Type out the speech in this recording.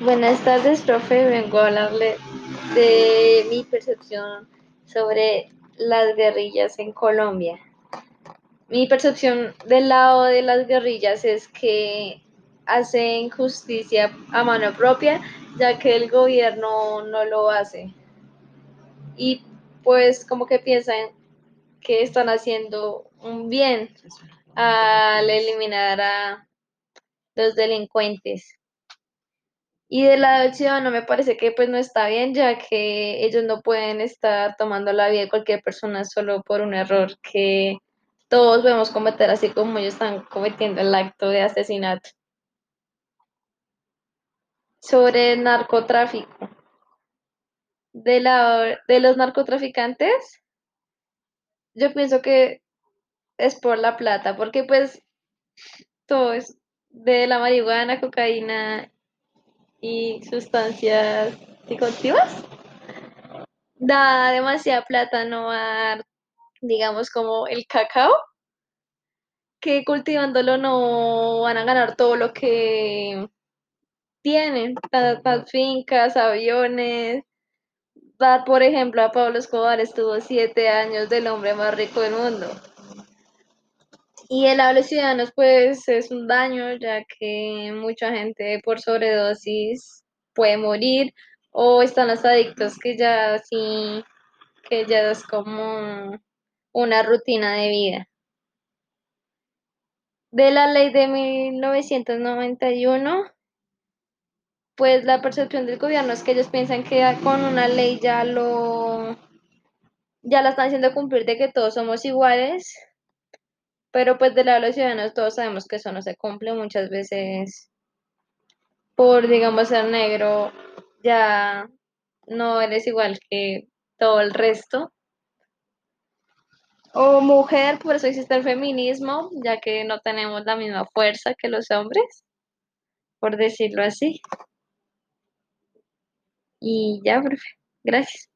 Buenas tardes, profe. Vengo a hablarle de mi percepción sobre las guerrillas en Colombia. Mi percepción del lado de las guerrillas es que hacen justicia a mano propia, ya que el gobierno no lo hace. Y pues como que piensan que están haciendo un bien al eliminar a los delincuentes. Y del lado del ciudadano me parece que pues no está bien, ya que ellos no pueden estar tomando la vida de cualquier persona solo por un error que todos podemos cometer, así como ellos están cometiendo el acto de asesinato. Sobre narcotráfico. De, de los narcotraficantes, yo pienso que es por la plata, porque pues todo es de la marihuana, cocaína y sustancias psicoactivas, da demasiada plata no digamos, como el cacao, que cultivándolo no van a ganar todo lo que tienen, tantas fincas, aviones. Dar, por ejemplo, a Pablo Escobar estuvo siete años del hombre más rico del mundo. Y el habla ciudadanos, pues es un daño, ya que mucha gente por sobredosis puede morir, o están los adictos que ya sí, que ya es como una rutina de vida. De la ley de 1991, pues la percepción del gobierno es que ellos piensan que con una ley ya lo, ya la están haciendo cumplir de que todos somos iguales, pero pues del lado de los ciudadanos todos sabemos que eso no se cumple muchas veces por, digamos, ser negro, ya no eres igual que todo el resto. O mujer, por eso existe el feminismo, ya que no tenemos la misma fuerza que los hombres, por decirlo así. Y ya, profe. Gracias.